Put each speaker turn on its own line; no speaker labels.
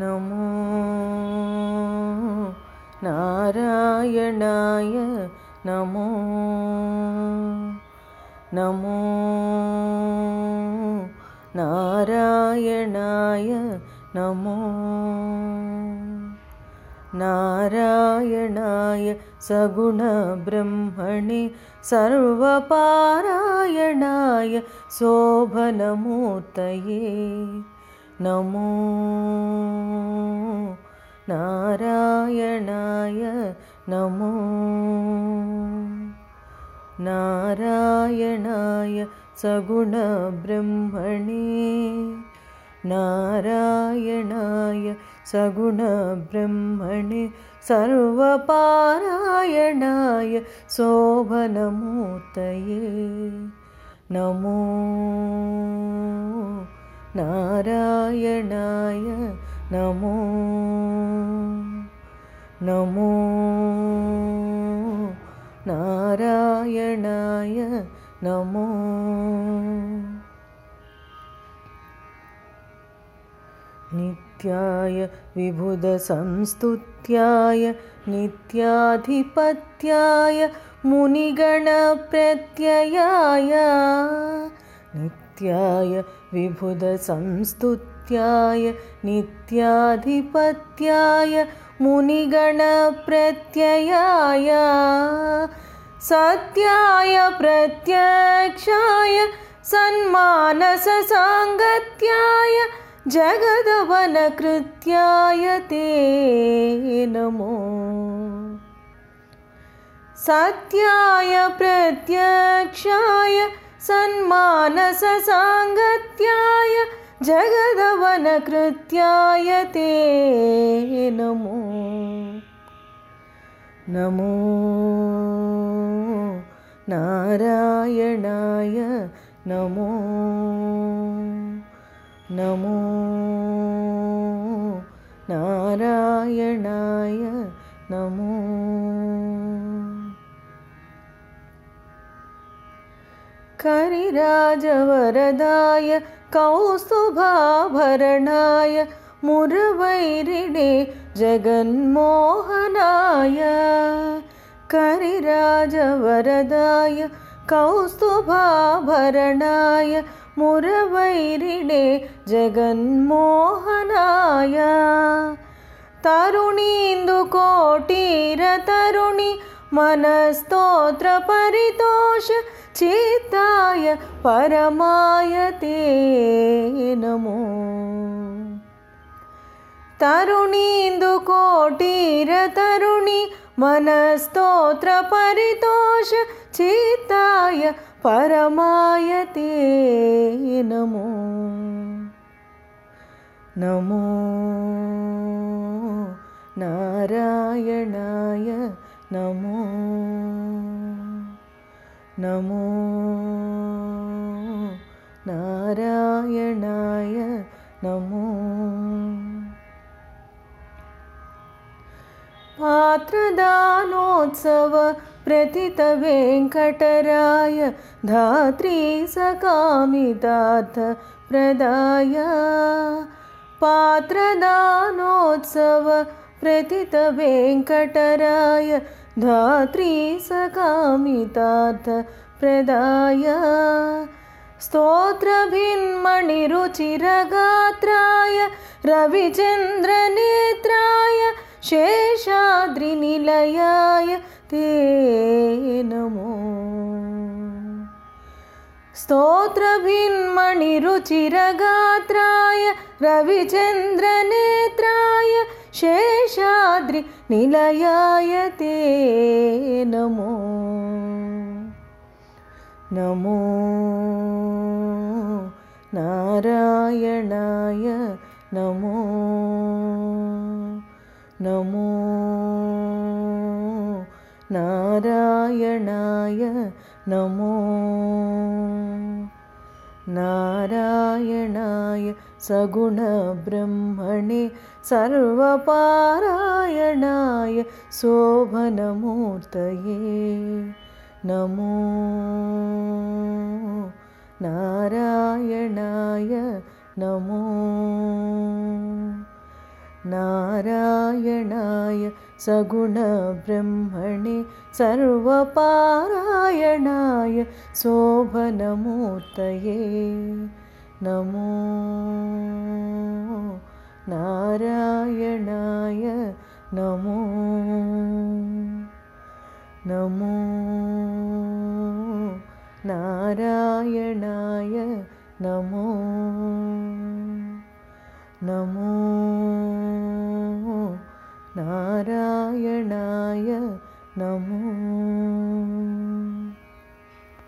नमो नारायणाय नमो नमो नारायणाय नमो नारायणाय सगुणब्रह्मणे सर्वपारायणाय शोभनमूर्तये नमो नारायणाय नमो नारायणाय सगुणब्रह्मणे नारायणाय सगुणब्रह्मणे सर्वपारायणाय शोभनमूर्तये नमो नारायणाय नमो नमो नारायणाय नमो। नित्याय विबुधसंस्तुत्याय नित्याधिपत्याय मुनिगणप्रत्ययाय नित्याय विबुधसंस्तुत्याय नित्याधिपत्याय मुनिगणप्रत्ययाय सत्याय प्रत्यक्षाय सन्मानससाङ्गत्याय जगदवनकृत्याय ते नमो सत्याय प्रत्यक्षाय सन्मानससाङ्गत्याय जगदवनकृत्याय ते नमो। नमो नारायणाय नमो। नमो नारायणाय नमो करिराजवरदाय कौस्तुभाभरणाय मुरवैरिणे जगन्मोहनाय। करिराजवरदाय कौस्तुभाभरणाय मुरवैरिणे जगन्मोहनाय। तरुणीन्दुकोटीरतरुणि मनस्तोत्रपरितोष चित्ताय परमाय ते नमो। तरुणीन्दुकोटीरतरुणि मनस्तोत्रपरितोष चित्ताय परमाय ते नमो। नमो नारायणाय नमो नमो नारायणाय नमो पात्रदानोत्सव प्रतितवेङ्कटराय धात्री सकामितार्थप्रदाय पात्रदानोत्सव प्रतितवेङ्कटराय धात्री सकामितार्थप्रदाय स्तोत्रभिन्मणिरुचिरगात्राय रविचन्द्रनेत्राय शेषाद्रिनिलयाय ते नमो। स्तोत्रभिन्मणिरुचिरगात्राय रविचन्द्रनेत्राय शेषाद्रिनिलयाय ते नमो। नमो। नारायणाय नमो। नमो। नारायणाय नमो। नारायणाय सगुणब्रह्मणे सर्वपारायणाय शोभनमूर्तये नमो नारायणाय नमो नारायणाय सगुणब्रह्मणे सर्वपारायणाय शोभनमूर्तये नमो नारायणाय नमो नमो। नारायणाय नमो नमो